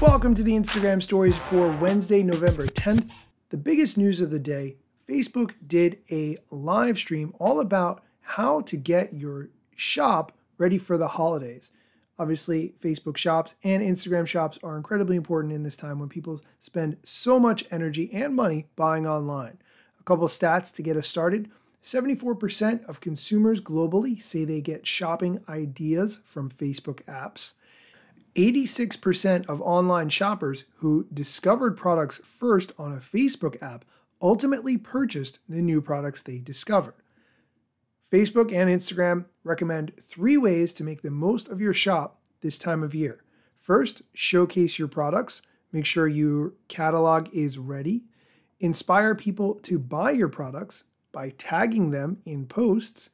Welcome to the Instagram stories for Wednesday, November 10th. The biggest news of the day Facebook did a live stream all about how to get your shop ready for the holidays. Obviously, Facebook shops and Instagram shops are incredibly important in this time when people spend so much energy and money buying online. A couple stats to get us started 74% of consumers globally say they get shopping ideas from Facebook apps. 86% of online shoppers who discovered products first on a Facebook app ultimately purchased the new products they discovered. Facebook and Instagram recommend three ways to make the most of your shop this time of year. First, showcase your products, make sure your catalog is ready, inspire people to buy your products by tagging them in posts,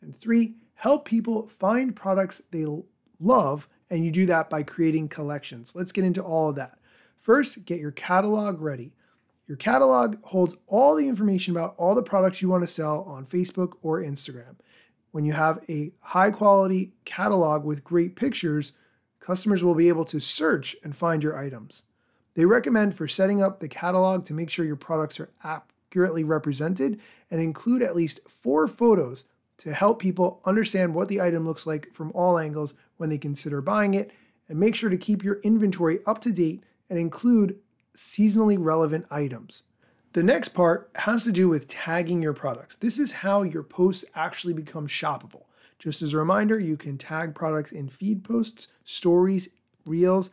and three, help people find products they love, and you do that by creating collections. Let's get into all of that. First, get your catalog ready. Your catalog holds all the information about all the products you want to sell on Facebook or Instagram. When you have a high quality catalog with great pictures, customers will be able to search and find your items. They recommend for setting up the catalog to make sure your products are accurately represented and include at least four photos to help people understand what the item looks like from all angles when they consider buying it. And make sure to keep your inventory up to date and include seasonally relevant items. The next part has to do with tagging your products. This is how your posts actually become shoppable. Just as a reminder, you can tag products in feed posts, stories, reels,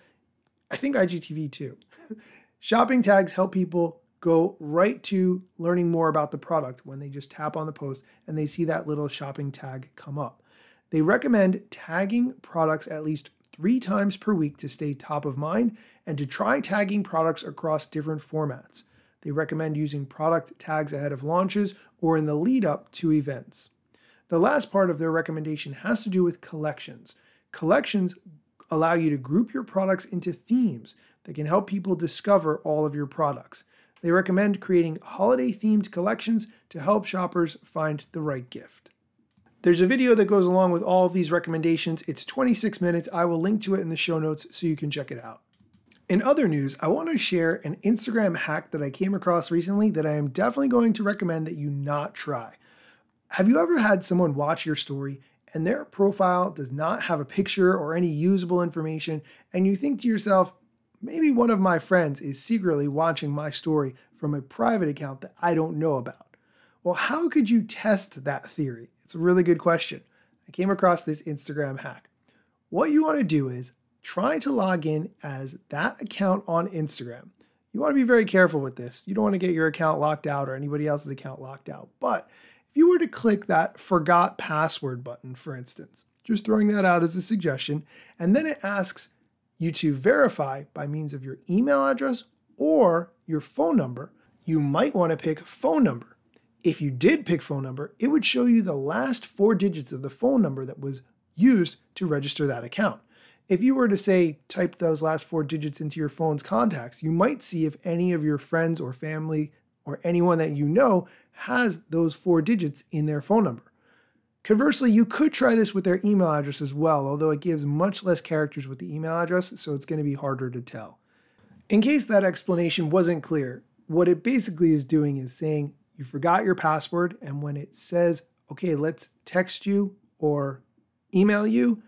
I think IGTV too. Shopping tags help people go right to learning more about the product when they just tap on the post and they see that little shopping tag come up. They recommend tagging products at least three times per week to stay top of mind and to try tagging products across different formats. They recommend using product tags ahead of launches or in the lead up to events. The last part of their recommendation has to do with collections. Collections allow you to group your products into themes that can help people discover all of your products. They recommend creating holiday themed collections to help shoppers find the right gift. There's a video that goes along with all of these recommendations. It's 26 minutes. I will link to it in the show notes so you can check it out. In other news, I want to share an Instagram hack that I came across recently that I am definitely going to recommend that you not try. Have you ever had someone watch your story and their profile does not have a picture or any usable information, and you think to yourself, maybe one of my friends is secretly watching my story from a private account that I don't know about? Well, how could you test that theory? It's a really good question. I came across this Instagram hack. What you want to do is try to log in as that account on Instagram. You want to be very careful with this. You don't want to get your account locked out or anybody else's account locked out. But if you were to click that forgot password button, for instance, just throwing that out as a suggestion, and then it asks you to verify by means of your email address or your phone number, you might want to pick phone number if you did pick phone number, it would show you the last four digits of the phone number that was used to register that account. If you were to say type those last four digits into your phone's contacts, you might see if any of your friends or family or anyone that you know has those four digits in their phone number. Conversely, you could try this with their email address as well, although it gives much less characters with the email address, so it's going to be harder to tell. In case that explanation wasn't clear, what it basically is doing is saying you forgot your password, and when it says, okay, let's text you or email you,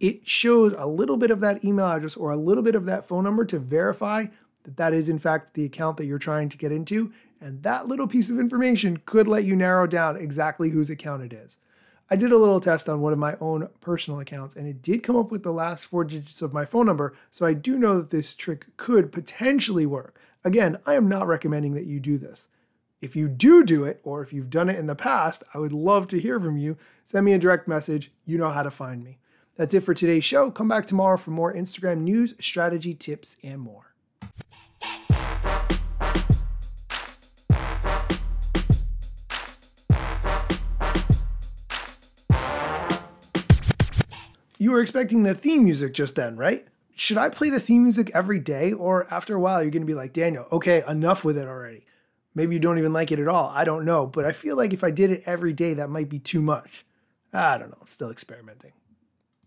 it shows a little bit of that email address or a little bit of that phone number to verify that that is in fact the account that you're trying to get into. And that little piece of information could let you narrow down exactly whose account it is. I did a little test on one of my own personal accounts and it did come up with the last four digits of my phone number. So I do know that this trick could potentially work. Again, I am not recommending that you do this. If you do do it, or if you've done it in the past, I would love to hear from you. Send me a direct message. You know how to find me. That's it for today's show. Come back tomorrow for more Instagram news, strategy, tips, and more. You were expecting the theme music just then, right? Should I play the theme music every day? Or after a while, you're going to be like, Daniel, okay, enough with it already. Maybe you don't even like it at all. I don't know. But I feel like if I did it every day, that might be too much. I don't know. Still experimenting.